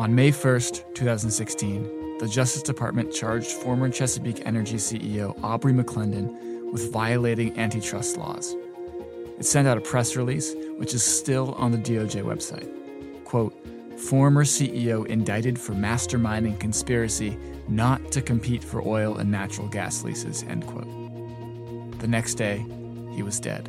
On May 1st, 2016, the Justice Department charged former Chesapeake Energy CEO Aubrey McClendon with violating antitrust laws. It sent out a press release, which is still on the DOJ website. Quote, former CEO indicted for masterminding conspiracy not to compete for oil and natural gas leases, end quote. The next day, he was dead.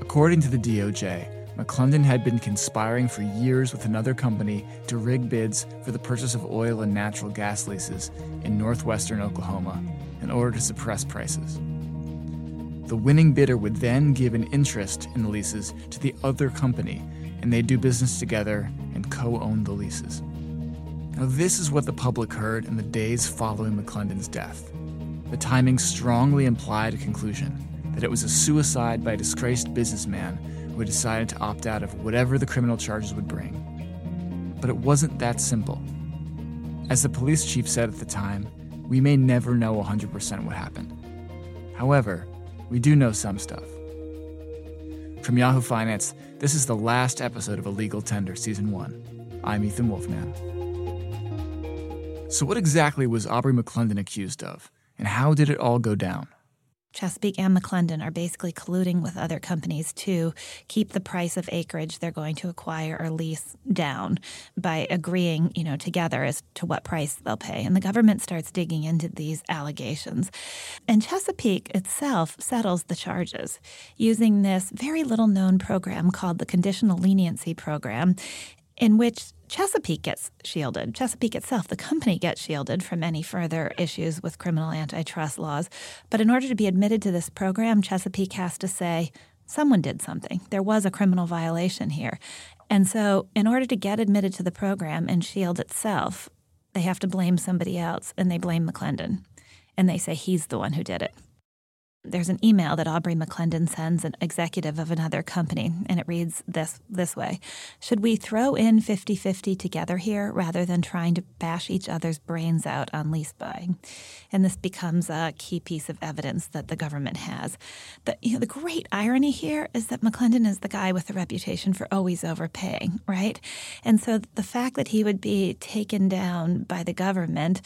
According to the DOJ, McClendon had been conspiring for years with another company to rig bids for the purchase of oil and natural gas leases in northwestern Oklahoma in order to suppress prices. The winning bidder would then give an interest in the leases to the other company, and they'd do business together and co own the leases. Now, this is what the public heard in the days following McClendon's death. The timing strongly implied a conclusion that it was a suicide by a disgraced businessman had decided to opt out of whatever the criminal charges would bring. But it wasn't that simple. As the police chief said at the time, we may never know 100% what happened. However, we do know some stuff. From Yahoo Finance, this is the last episode of Illegal Tender Season 1. I'm Ethan Wolff-Mann. So, what exactly was Aubrey McClendon accused of, and how did it all go down? Chesapeake and McClendon are basically colluding with other companies to keep the price of acreage they're going to acquire or lease down by agreeing, you know, together as to what price they'll pay. And the government starts digging into these allegations. And Chesapeake itself settles the charges using this very little known program called the Conditional Leniency Program in which Chesapeake gets shielded. Chesapeake itself, the company, gets shielded from any further issues with criminal antitrust laws. But in order to be admitted to this program, Chesapeake has to say, someone did something. There was a criminal violation here. And so, in order to get admitted to the program and shield itself, they have to blame somebody else, and they blame McClendon. And they say he's the one who did it there's an email that Aubrey McClendon sends an executive of another company, and it reads this this way Should we throw in 50 50 together here rather than trying to bash each other's brains out on lease buying? And this becomes a key piece of evidence that the government has. The, you know, the great irony here is that McClendon is the guy with the reputation for always overpaying, right? And so the fact that he would be taken down by the government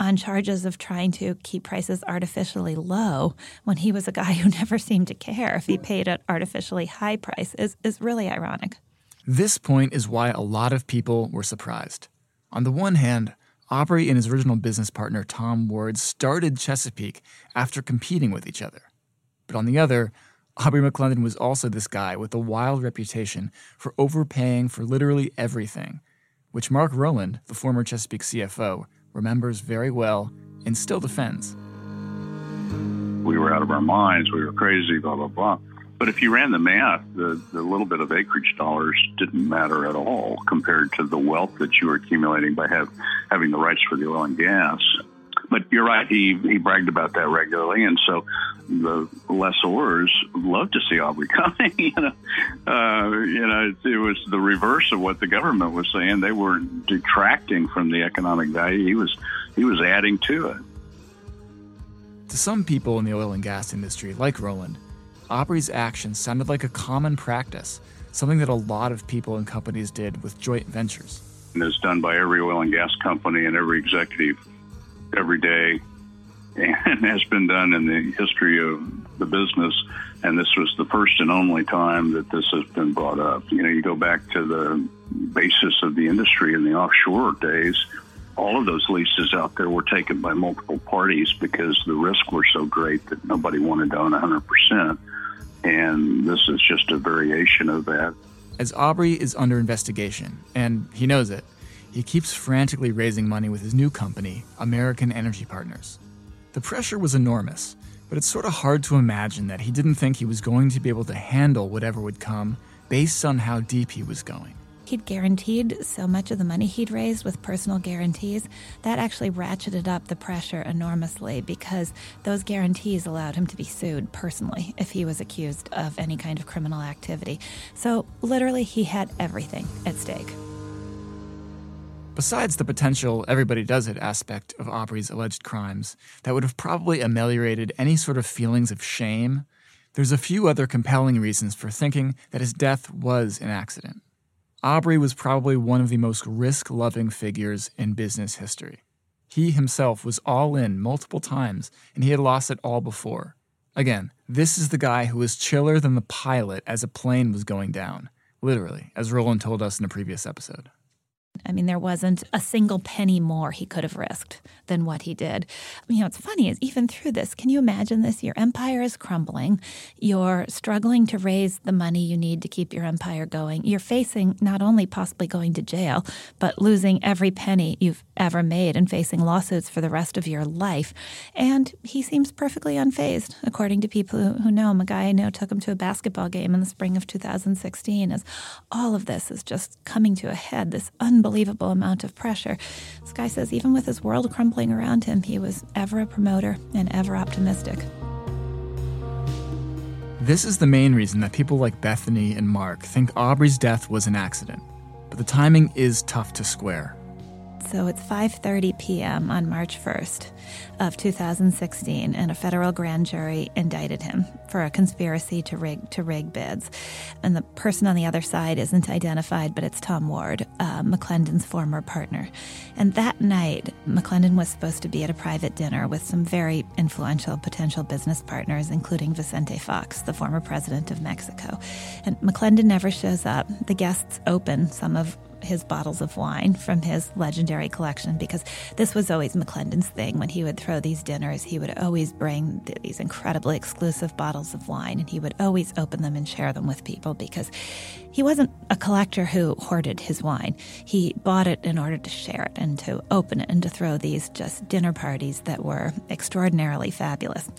on charges of trying to keep prices artificially low when he was a guy who never seemed to care if he paid an artificially high price is, is really ironic. This point is why a lot of people were surprised. On the one hand, Aubrey and his original business partner Tom Ward started Chesapeake after competing with each other. But on the other, Aubrey McClendon was also this guy with a wild reputation for overpaying for literally everything, which Mark Rowland, the former Chesapeake CFO, remembers very well, and still defends. We were out of our minds. We were crazy, blah, blah, blah. But if you ran the math, the, the little bit of acreage dollars didn't matter at all compared to the wealth that you were accumulating by have, having the rights for the oil and gas. But you're right, he, he bragged about that regularly. And so the lessors loved to see Aubrey coming. you know, uh, you know, it, it, was the reverse of what the government was saying. They were detracting from the economic value. He was he was adding to it. To some people in the oil and gas industry, like Rowland, Aubrey's actions sounded like a common practice, something that a lot of people and companies did with joint ventures. And it's done by every oil and gas company and every executive every day and has been done in the history of the business. And this was the first and only time that this has been brought up. You know, you go back to the basis of the industry in the offshore days, all of those leases out there were taken by multiple parties because the risks were so great that nobody wanted to own 100%. And this is just a variation of that. As Aubrey is under investigation, and he knows it, he keeps frantically raising money with his new company, American Energy Partners. The pressure was enormous, but it's sort of hard to imagine that he didn't think he was going to be able to handle whatever would come based on how deep he was going. He'd guaranteed so much of the money he'd raised with personal guarantees. That actually ratcheted up the pressure enormously because those guarantees allowed him to be sued personally if he was accused of any kind of criminal activity. So, literally, he had everything at stake. Besides the potential everybody does it aspect of Aubrey's alleged crimes that would have probably ameliorated any sort of feelings of shame, there's a few other compelling reasons for thinking that his death was an accident. Aubrey was probably one of the most risk loving figures in business history. He himself was all in multiple times, and he had lost it all before. Again, this is the guy who was chiller than the pilot as a plane was going down, literally, as Rowland told us in a previous episode. I mean, there wasn't a single penny more he could have risked than what he did. You know, it's funny is even through this, can you imagine this? Your empire is crumbling. You're struggling to raise the money you need to keep your empire going. You're facing not only possibly going to jail, but losing every penny you've ever made and facing lawsuits for the rest of your life. And he seems perfectly unfazed, according to people who, know him. A guy I know took him to a basketball game in the spring of 2016 as all of this is just coming to a head, this unbelievable amount of pressure. This guy says even with his world crumbling around him, he was ever a promoter and ever optimistic. This is the main reason that people like Bethany and Mark think Aubrey's death was an accident. But the timing is tough to square. So it's 5:30 p.m. on March 1st of 2016, and a federal grand jury indicted him for a conspiracy to rig to rig bids. And the person on the other side isn't identified, but it's Tom Ward, uh, McClendon's former partner. And that night, McClendon was supposed to be at a private dinner with some very influential potential business partners, including Vicente Fox, the former president of Mexico. And McClendon never shows up. The guests open some of his bottles of wine from his legendary collection because this was always McClendon's thing. When he would throw these dinners, he would always bring these incredibly exclusive bottles of wine and he would always open them and share them with people because he wasn't a collector who hoarded his wine. He bought it in order to share it and to open it and to throw these just dinner parties that were extraordinarily fabulous.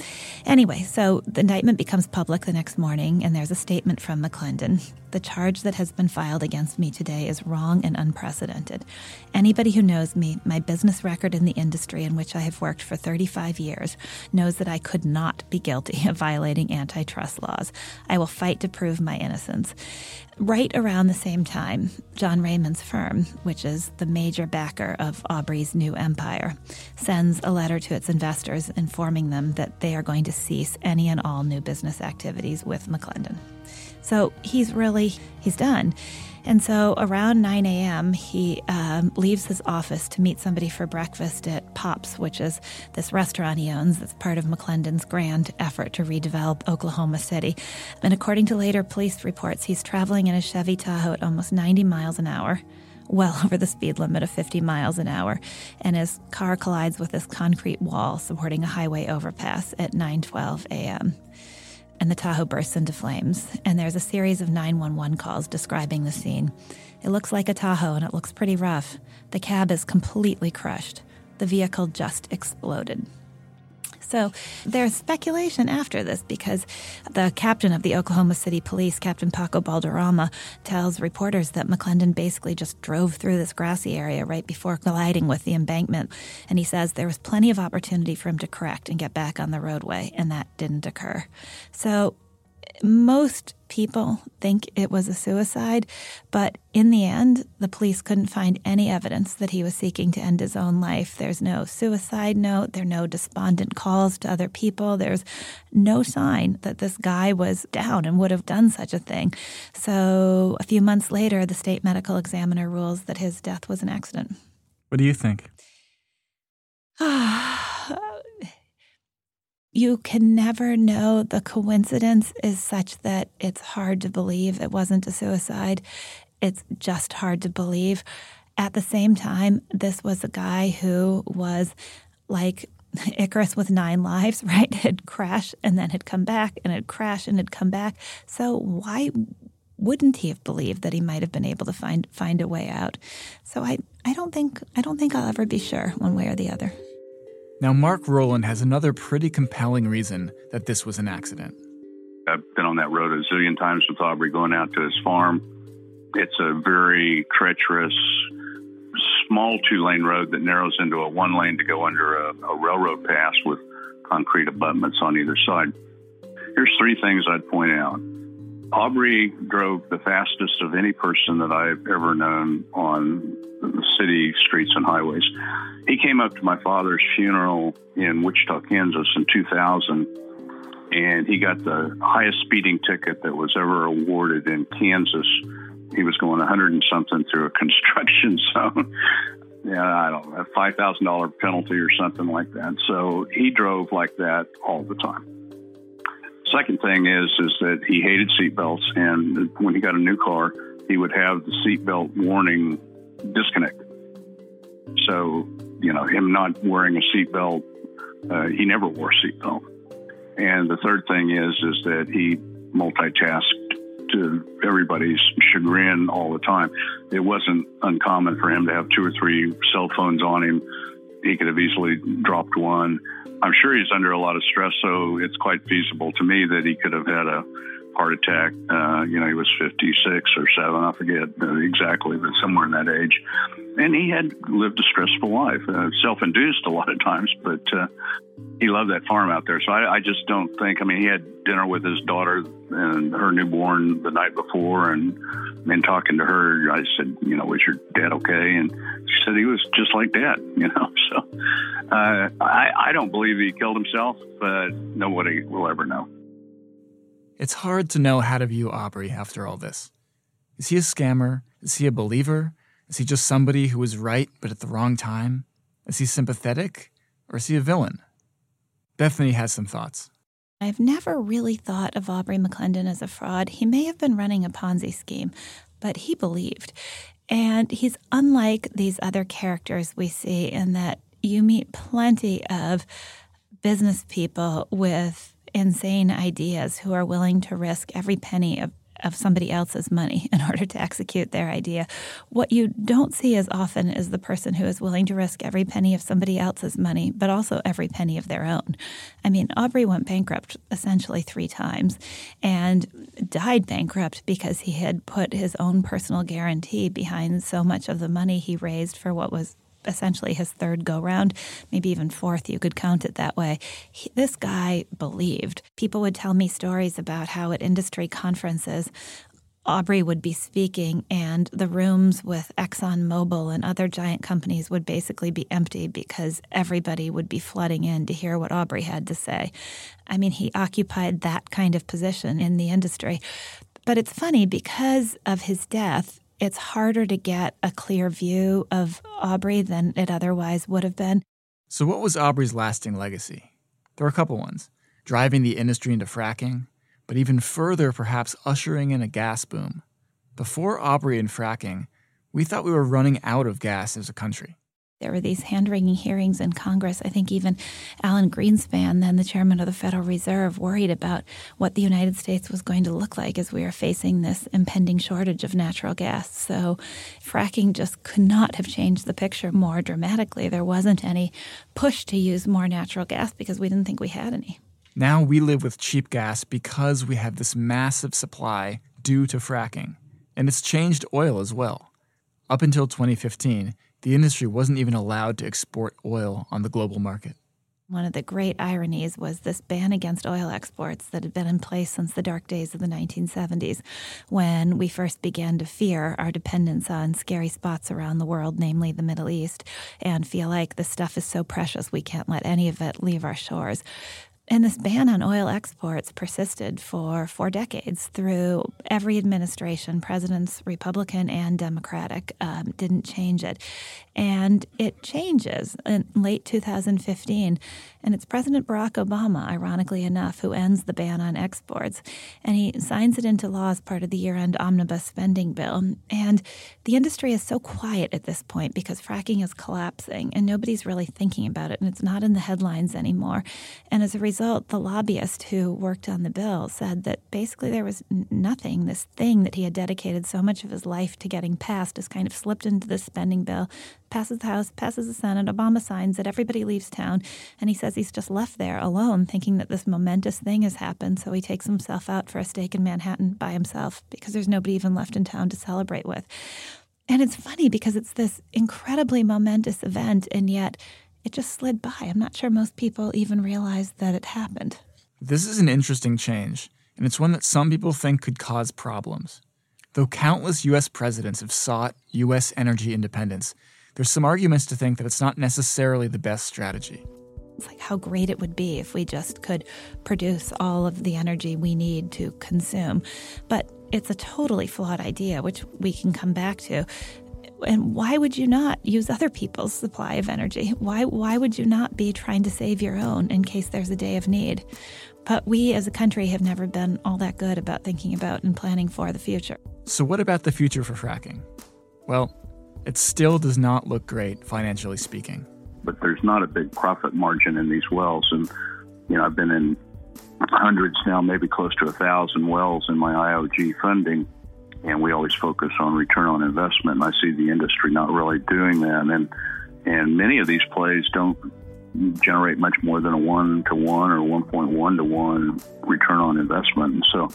Anyway, so the indictment becomes public the next morning, and there's a statement from McClendon. The charge that has been filed against me today is wrong and unprecedented. Anybody who knows me, my business record in the industry in which I have worked for 35 years, knows that I could not be guilty of violating antitrust laws. I will fight to prove my innocence. Right around the same time, John Raymond's firm, which is the major backer of Aubrey's new empire, sends a letter to its investors informing them that they are going to cease any and all new business activities with McClendon. So he's really, he's done. And so around 9 a.m., he um, leaves his office to meet somebody for breakfast at Pops, which is this restaurant he owns that's part of McClendon's grand effort to redevelop Oklahoma City. And according to later police reports, he's traveling in a Chevy Tahoe at almost 90 miles an hour well over the speed limit of 50 miles an hour, and his car collides with this concrete wall supporting a highway overpass at 9:12 a.m and the Tahoe bursts into flames, and there's a series of 911 calls describing the scene. It looks like a Tahoe and it looks pretty rough. The cab is completely crushed. The vehicle just exploded. So there's speculation after this because the captain of the Oklahoma City Police, Captain Paco Balderrama, tells reporters that McClendon basically just drove through this grassy area right before colliding with the embankment. And he says there was plenty of opportunity for him to correct and get back on the roadway, and that didn't occur. So most people think it was a suicide, but in the end, the police couldn't find any evidence that he was seeking to end his own life. There's no suicide note, there are no despondent calls to other people, there's no sign that this guy was down and would have done such a thing. So a few months later, the state medical examiner rules that his death was an accident. What do you think? you can never know. The coincidence is such that it's hard to believe it wasn't a suicide. It's just hard to believe. At the same time, this was a guy who was like Icarus with nine lives, right? Had crashed and then had come back and had crashed and had come back. So why wouldn't he have believed that he might have been able to find find a way out? So I, I don't think I don't think I'll ever be sure one way or the other. Now, Mark Rowland has another pretty compelling reason that this was an accident. I've been on that road a zillion times with Aubrey going out to his farm. It's a very treacherous, small two lane road that narrows into a one lane to go under a, a railroad pass with concrete abutments on either side. Here's three things I'd point out. Aubrey drove the fastest of any person that I've ever known on the city streets and highways. He came up to my father's funeral in Wichita, Kansas in 2000, and he got the highest speeding ticket that was ever awarded in Kansas he was going 100 and something through a construction zone. yeah, I don't know, a five thousand dollar penalty or something like that. So he drove like that all the time. Second thing is is that he hated seatbelts, and when he got a new car, he would have the seatbelt warning disconnected. So you know, him not wearing a seatbelt, uh, he never wore a seatbelt. And the third thing is is that he multitasked to everybody's chagrin all the time. It wasn't uncommon for him to have two or three cell phones on him. He could have easily dropped one. I'm sure he's under a lot of stress, so it's quite feasible to me that he could have had a heart attack. Uh, you know, he was 56 or 7, I forget uh, exactly, but somewhere in that age. And he had lived a stressful life, uh, self induced a lot of times, but uh, he loved that farm out there. So I, I just don't think, I mean, he had dinner with his daughter and her newborn the night before, and and talking to her, I said, you know, was your dad okay? And she said he was just like dad, you know. So uh, I, I don't believe he killed himself, but nobody will ever know. It's hard to know how to view Aubrey after all this. Is he a scammer? Is he a believer? Is he just somebody who was right but at the wrong time? Is he sympathetic? Or is he a villain? Bethany has some thoughts. I've never really thought of Aubrey McClendon as a fraud. He may have been running a Ponzi scheme, but he believed. And he's unlike these other characters we see in that you meet plenty of business people with insane ideas who are willing to risk every penny of of somebody else's money in order to execute their idea. What you don't see as often is the person who is willing to risk every penny of somebody else's money, but also every penny of their own. I mean, Aubrey went bankrupt essentially three times and died bankrupt because he had put his own personal guarantee behind so much of the money he raised for what was essentially his third go round, maybe even fourth, you could count it that way. He, this guy believed. People would tell me stories about how at industry conferences, Aubrey would be speaking, and the rooms with ExxonMobil and other giant companies would basically be empty because everybody would be flooding in to hear what Aubrey had to say. I mean, he occupied that kind of position in the industry. But it's funny because of his death, it's harder to get a clear view of Aubrey than it otherwise would have been. So, what was Aubrey's lasting legacy? There are a couple ones driving the industry into fracking, but even further, perhaps ushering in a gas boom. Before Aubrey and fracking, we thought we were running out of gas as a country. There were these hand wringing hearings in Congress. I think even Alan Greenspan, then the chairman of the Federal Reserve, worried about what the United States was going to look like as we are facing this impending shortage of natural gas. So fracking just could not have changed the picture more dramatically. There wasn't any push to use more natural gas because we didn't think we had any. Now we live with cheap gas because we have this massive supply due to fracking. And it's changed oil as well. Up until 2015, the industry wasn't even allowed to export oil on the global market. One of the great ironies was this ban against oil exports that had been in place since the dark days of the 1970s, when we first began to fear our dependence on scary spots around the world, namely the Middle East, and feel like the stuff is so precious we can't let any of it leave our shores. And this ban on oil exports persisted for four decades through every administration, presidents, Republican and Democratic, um, didn't change it. And it changes in late 2015. And it's President Barack Obama, ironically enough, who ends the ban on exports. And he signs it into law as part of the year end omnibus spending bill. And the industry is so quiet at this point because fracking is collapsing and nobody's really thinking about it. And it's not in the headlines anymore. And as a result, the lobbyist who worked on the bill said that basically there was nothing, this thing that he had dedicated so much of his life to getting passed, has kind of slipped into the spending bill passes the House, passes the Senate. Obama signs it. Everybody leaves town. And he says he's just left there alone, thinking that this momentous thing has happened. So he takes himself out for a steak in Manhattan by himself because there's nobody even left in town to celebrate with. And it's funny because it's this incredibly momentous event, and yet it just slid by. I'm not sure most people even realized that it happened. This is an interesting change, and it's one that some people think could cause problems. Though countless U.S. presidents have sought U.S. energy independence, there's some arguments to think that it's not necessarily the best strategy. It's like how great it would be if we just could produce all of the energy we need to consume. But it's a totally flawed idea, which we can come back to. And why would you not use other people's supply of energy? Why, why would you not be trying to save your own in case there's a day of need? But we as a country have never been all that good about thinking about and planning for the future. So, what about the future for fracking? Well, it still does not look great, financially speaking. But there's not a big profit margin in these wells. And, you know, I've been in hundreds now, maybe close to a thousand wells in my IOG funding. And we always focus on return on investment. And I see the industry not really doing that. And, and many of these plays don't generate much more than a one to one or 1.1 to one return on investment. And so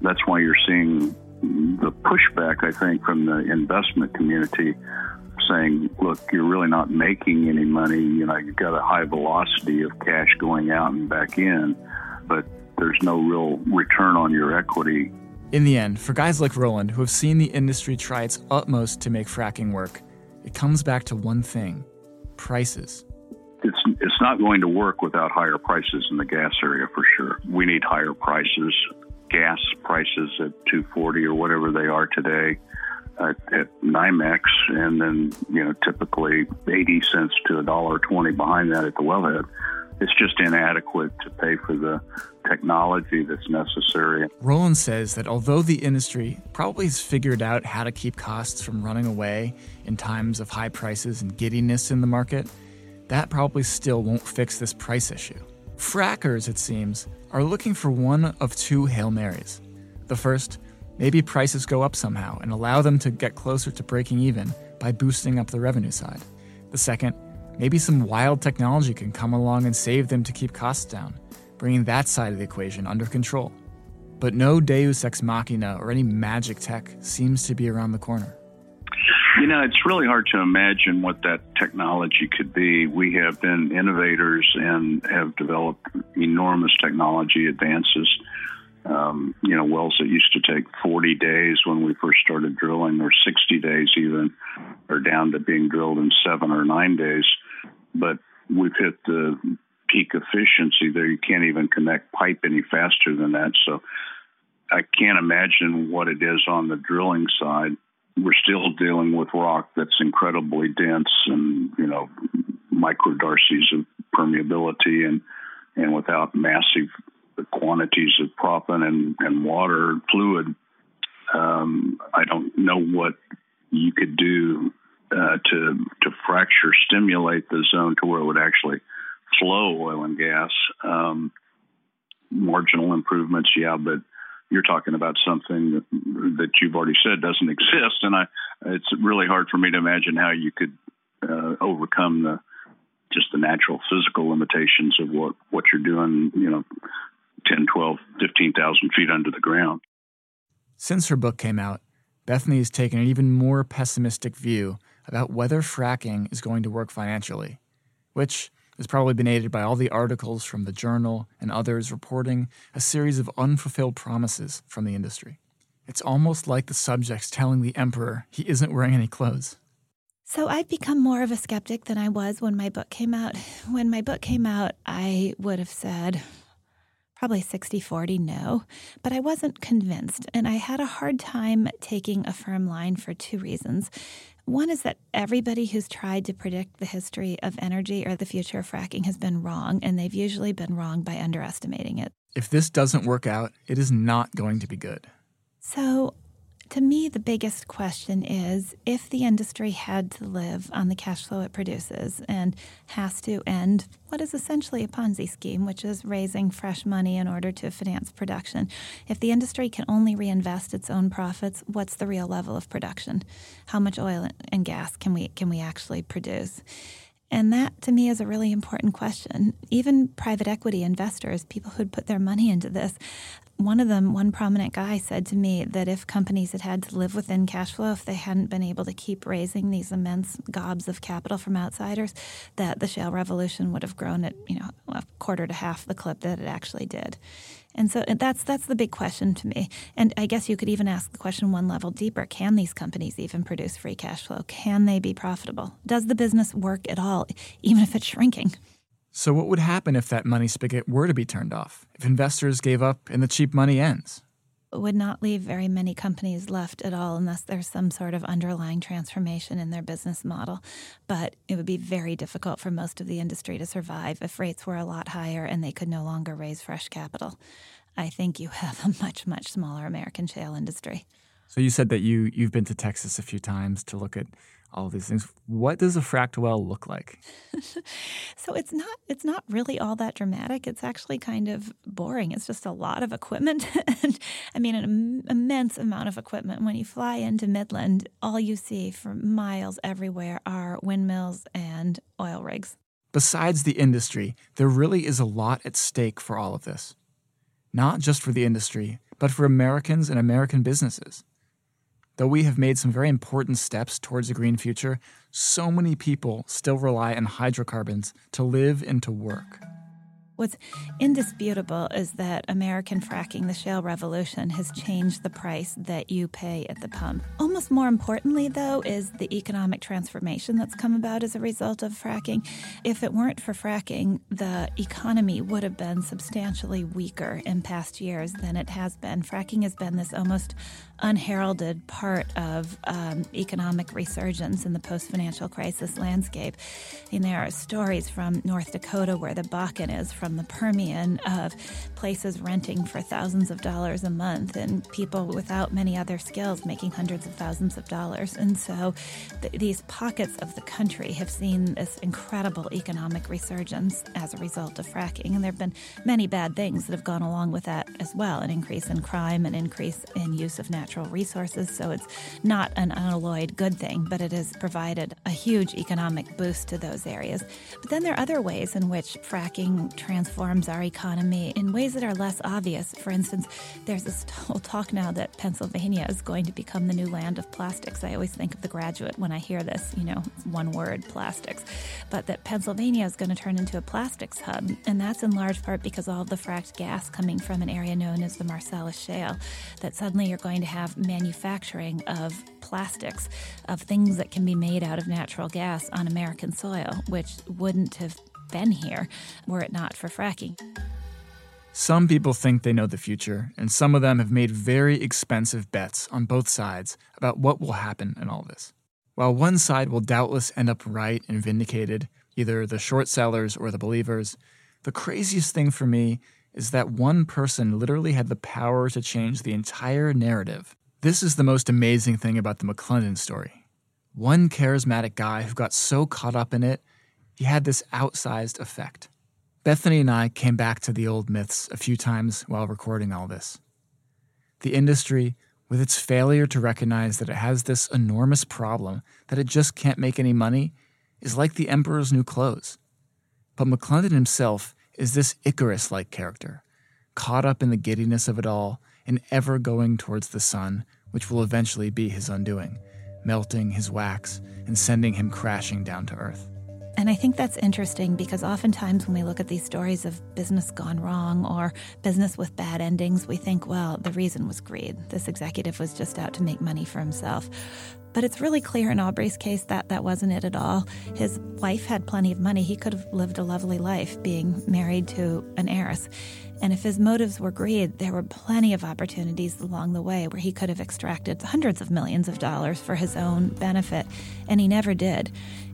that's why you're seeing the pushback, I think, from the investment community saying, look, you're really not making any money. You know, you've got a high velocity of cash going out and back in, but there's no real return on your equity. In the end, for guys like Rowland who have seen the industry try its utmost to make fracking work, it comes back to one thing prices. It's, it's not going to work without higher prices in the gas area for sure. We need higher prices gas prices at 240 or whatever they are today at, at NYMEX, and then you know typically 80 cents to a dollar 20 behind that at the wellhead. It's just inadequate to pay for the technology that's necessary. Rowland says that although the industry probably has figured out how to keep costs from running away in times of high prices and giddiness in the market, that probably still won't fix this price issue. Frackers, it seems, are looking for one of two Hail Marys. The first, maybe prices go up somehow and allow them to get closer to breaking even by boosting up the revenue side. The second, maybe some wild technology can come along and save them to keep costs down, bringing that side of the equation under control. But no deus ex machina or any magic tech seems to be around the corner. You know, it's really hard to imagine what that technology could be. We have been innovators and have developed enormous technology advances. Um, you know, wells that used to take 40 days when we first started drilling, or 60 days even, are down to being drilled in seven or nine days. But we've hit the peak efficiency there. You can't even connect pipe any faster than that. So I can't imagine what it is on the drilling side we're still dealing with rock that's incredibly dense and you know microdarcies of permeability and and without massive quantities of proppant and, and water fluid. Um, I don't know what you could do uh, to to fracture stimulate the zone to where it would actually flow oil and gas. Um, marginal improvements, yeah, but you're talking about something that, you've already said doesn't exist, and I it's really hard for me to imagine how you could uh, overcome the just the natural physical limitations of what what you're doing. You know, 10, 12, 15,000 feet under the ground. Since her book came out, Bethany has taken an even more pessimistic view about whether fracking is going to work financially, which has probably been aided by all the articles from the Journal and others reporting a series of unfulfilled promises from the industry. It's almost like the subject's telling the emperor he isn't wearing any clothes. So I've become more of a skeptic than I was when my book came out. When my book came out, I would have said probably 60 40 no, but I wasn't convinced. And I had a hard time taking a firm line for two reasons. One is that everybody who's tried to predict the history of energy or the future of fracking has been wrong, and they've usually been wrong by underestimating it. If this doesn't work out, it is not going to be good. So to me, the biggest question is if the industry had to live on the cash flow it produces and has to end what is essentially a Ponzi scheme, which is raising fresh money in order to finance production, if the industry can only reinvest its own profits, what's the real level of production? How much oil and gas can we can we actually produce? And that to me is a really important question. Even private equity investors, people who'd put their money into this, one of them, one prominent guy, said to me that if companies had had to live within cash flow, if they hadn't been able to keep raising these immense gobs of capital from outsiders, that the shale revolution would have grown at you know a quarter to half the clip that it actually did. And so that's that's the big question to me. And I guess you could even ask the question one level deeper: Can these companies even produce free cash flow? Can they be profitable? Does the business work at all, even if it's shrinking? So, what would happen if that money spigot were to be turned off? If investors gave up and the cheap money ends? It would not leave very many companies left at all unless there's some sort of underlying transformation in their business model. But it would be very difficult for most of the industry to survive if rates were a lot higher and they could no longer raise fresh capital. I think you have a much, much smaller American shale industry. So you said that you you've been to Texas a few times to look at all these things. What does a fractal well look like? so it's not it's not really all that dramatic. It's actually kind of boring. It's just a lot of equipment, and I mean an immense amount of equipment. When you fly into Midland, all you see for miles everywhere are windmills and oil rigs. Besides the industry, there really is a lot at stake for all of this. Not just for the industry, but for Americans and American businesses. Though we have made some very important steps towards a green future, so many people still rely on hydrocarbons to live and to work. What's indisputable is that American fracking, the shale revolution, has changed the price that you pay at the pump. Almost more importantly, though, is the economic transformation that's come about as a result of fracking. If it weren't for fracking, the economy would have been substantially weaker in past years than it has been. Fracking has been this almost unheralded part of um, economic resurgence in the post financial crisis landscape. And there are stories from North Dakota where the Bakken is from the Permian of places renting for thousands of dollars a month and people without many other skills making hundreds of thousands of dollars. And so th- these pockets of the country have seen this incredible economic resurgence as a result of fracking. And there have been many bad things that have gone along with that as well an increase in crime, an increase in use of natural resources. So it's not an unalloyed good thing, but it has provided a huge economic boost to those areas. But then there are other ways in which fracking transforms our economy in ways that are less obvious. For instance, there's this whole talk now that Pennsylvania is going to become the new land of plastics. I always think of the graduate when I hear this, you know, one word, plastics. But that Pennsylvania is going to turn into a plastics hub. And that's in large part because all of the fracked gas coming from an area known as the Marcellus Shale, that suddenly you're going to have manufacturing of plastics, of things that can be made out of natural gas on American soil, which wouldn't have been here were it not for fracking. Some people think they know the future, and some of them have made very expensive bets on both sides about what will happen in all this. While one side will doubtless end up right and vindicated, either the short sellers or the believers, the craziest thing for me is that one person literally had the power to change the entire narrative. This is the most amazing thing about the McClendon story. One charismatic guy who got so caught up in it he had this outsized effect. Bethany and I came back to the old myths a few times while recording all this. The industry, with its failure to recognize that it has this enormous problem that it just can't make any money, is like the emperor's new clothes. But McClendon himself is this Icarus like character, caught up in the giddiness of it all and ever going towards the sun, which will eventually be his undoing, melting his wax and sending him crashing down to earth. And I think that's interesting because oftentimes when we look at these stories of business gone wrong or business with bad endings, we think, well, the reason was greed. This executive was just out to make money for himself. But it's really clear in Aubrey's case that that wasn't it at all. His wife had plenty of money. He could have lived a lovely life being married to an heiress. And if his motives were greed, there were plenty of opportunities along the way where he could have extracted hundreds of millions of dollars for his own benefit, and he never did.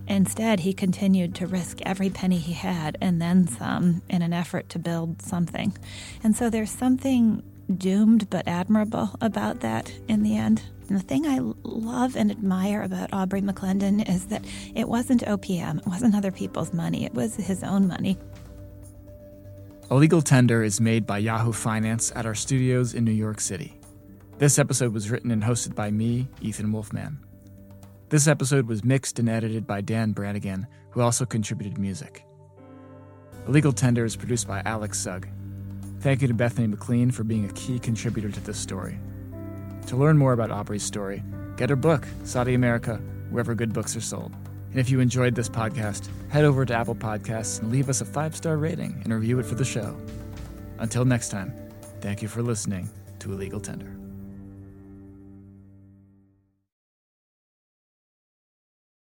Instead, he continued to risk every penny he had and then some in an effort to build something. And so there's something doomed but admirable about that in the end. And the thing I love and admire about Aubrey McClendon is that it wasn't OPM, it wasn't other people's money, it was his own money. Illegal Tender is made by Yahoo Finance at our studios in New York City. This episode was written and hosted by me, Ethan Wolff-Mann. This episode was mixed and edited by Dan Brannigan, who also contributed music. Illegal Tender is produced by Alex Sugg. Thank you to Bethany McLean for being a key contributor to this story. To learn more about Aubrey's story, get her book, Saudi America, wherever good books are sold. And if you enjoyed this podcast, head over to Apple Podcasts and leave us a five star rating and review it for the show. Until next time, thank you for listening to Illegal Tender.